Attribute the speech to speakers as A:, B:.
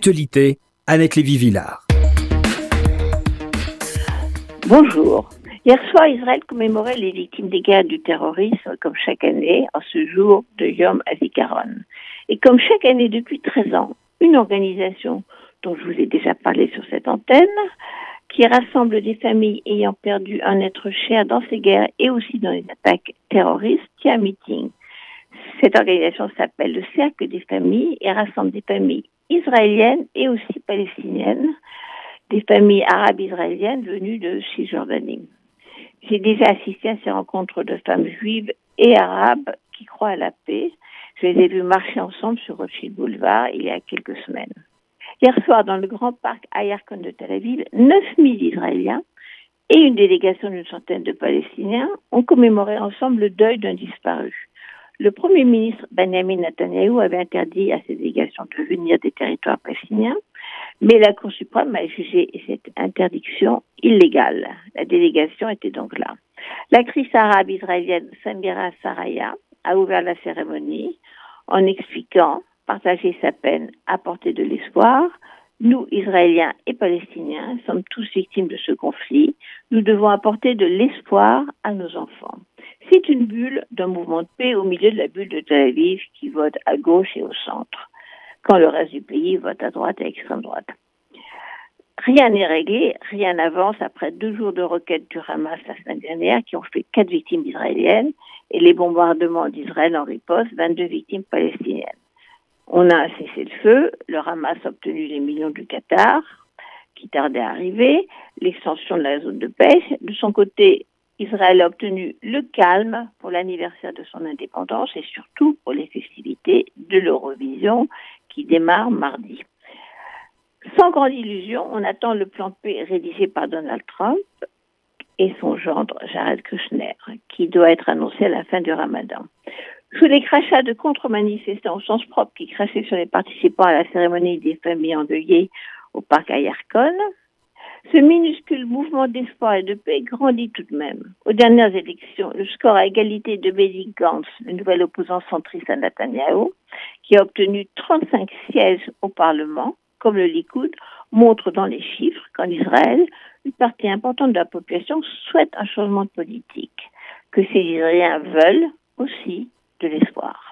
A: l'actualité, avec Lévy-Villard.
B: Bonjour. Hier soir, Israël commémorait les victimes des guerres du terrorisme comme chaque année en ce jour de Yom HaZikaron. Et comme chaque année depuis 13 ans, une organisation dont je vous ai déjà parlé sur cette antenne, qui rassemble des familles ayant perdu un être cher dans ces guerres et aussi dans les attaques terroristes, tient un meeting. Cette organisation s'appelle le Cercle des familles et rassemble des familles israéliennes et aussi palestiniennes, des familles arabes israéliennes venues de Cisjordanie. J'ai déjà assisté à ces rencontres de femmes juives et arabes qui croient à la paix. Je les ai vues marcher ensemble sur Rothschild Boulevard il y a quelques semaines. Hier soir, dans le grand parc Ayarkon de Tel Aviv, 9000 Israéliens et une délégation d'une centaine de Palestiniens ont commémoré ensemble le deuil d'un disparu. Le Premier ministre Benjamin Netanyahu avait interdit à ces délégations de venir des territoires palestiniens, mais la Cour suprême a jugé cette interdiction illégale. La délégation était donc là. L'actrice arabe israélienne Samira Saraya a ouvert la cérémonie en expliquant partager sa peine, apporter de l'espoir. Nous, Israéliens et Palestiniens, sommes tous victimes de ce conflit. Nous devons apporter de l'espoir à nos enfants. C'est une bulle d'un mouvement de paix au milieu de la bulle de Tel Aviv qui vote à gauche et au centre, quand le reste du pays vote à droite et à extrême droite. Rien n'est réglé, rien n'avance après deux jours de requêtes du Hamas la semaine dernière qui ont fait quatre victimes israéliennes et les bombardements d'Israël en riposte, 22 victimes palestiniennes. On a cessé le feu, le Hamas a obtenu les millions du Qatar, qui tardait à arriver, l'extension de la zone de pêche. De son côté, Israël a obtenu le calme pour l'anniversaire de son indépendance et surtout pour les festivités de l'Eurovision qui démarre mardi. Sans grande illusion, on attend le plan paix rédigé par Donald Trump et son gendre Jared Kushner, qui doit être annoncé à la fin du ramadan. Sous les crachats de contre-manifestants au sens propre qui crachaient sur les participants à la cérémonie des familles endeuillées au parc Ayarkon, ce minuscule mouvement d'espoir et de paix grandit tout de même. Aux dernières élections, le score à égalité de Benny Gantz, le nouvel opposant centriste à Netanyahu, qui a obtenu 35 sièges au Parlement, comme le Likoud, montre dans les chiffres qu'en Israël, une partie importante de la population souhaite un changement de politique, que ces Israéliens veulent aussi de l'espoir.